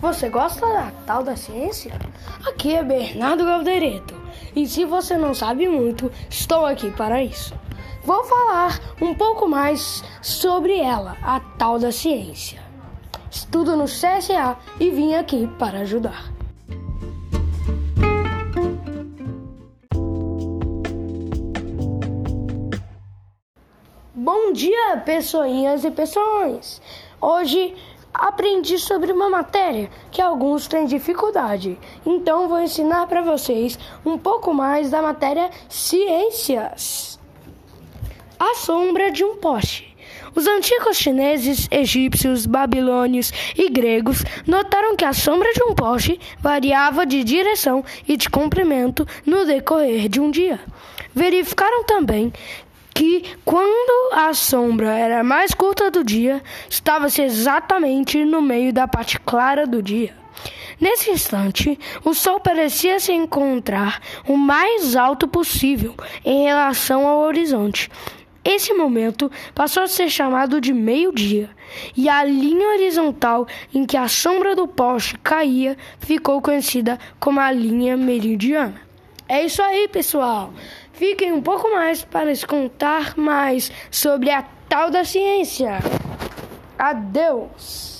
Você gosta da tal da ciência? Aqui é Bernardo Galdereto e se você não sabe muito, estou aqui para isso. Vou falar um pouco mais sobre ela, a tal da ciência. Estudo no CSA e vim aqui para ajudar. Bom dia, pessoinhas e pessoões! Hoje aprendi sobre uma matéria que alguns têm dificuldade. Então vou ensinar para vocês um pouco mais da matéria ciências. A sombra de um poste. Os antigos chineses, egípcios, babilônios e gregos notaram que a sombra de um poste variava de direção e de comprimento no decorrer de um dia. Verificaram também que quando a sombra era mais curta do dia, estava-se exatamente no meio da parte clara do dia. Nesse instante, o sol parecia se encontrar o mais alto possível em relação ao horizonte. Esse momento passou a ser chamado de meio-dia, e a linha horizontal em que a sombra do poste caía ficou conhecida como a linha meridiana. É isso aí, pessoal. Fiquem um pouco mais para nos contar mais sobre a tal da ciência. Adeus!